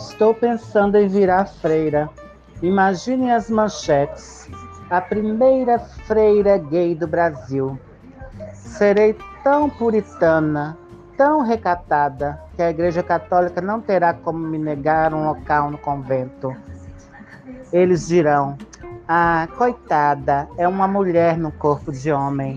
Estou pensando em virar freira. Imaginem as manchetes. A primeira freira gay do Brasil. Serei tão puritana, tão recatada, que a Igreja Católica não terá como me negar um local no convento. Eles dirão: Ah, coitada, é uma mulher no corpo de homem.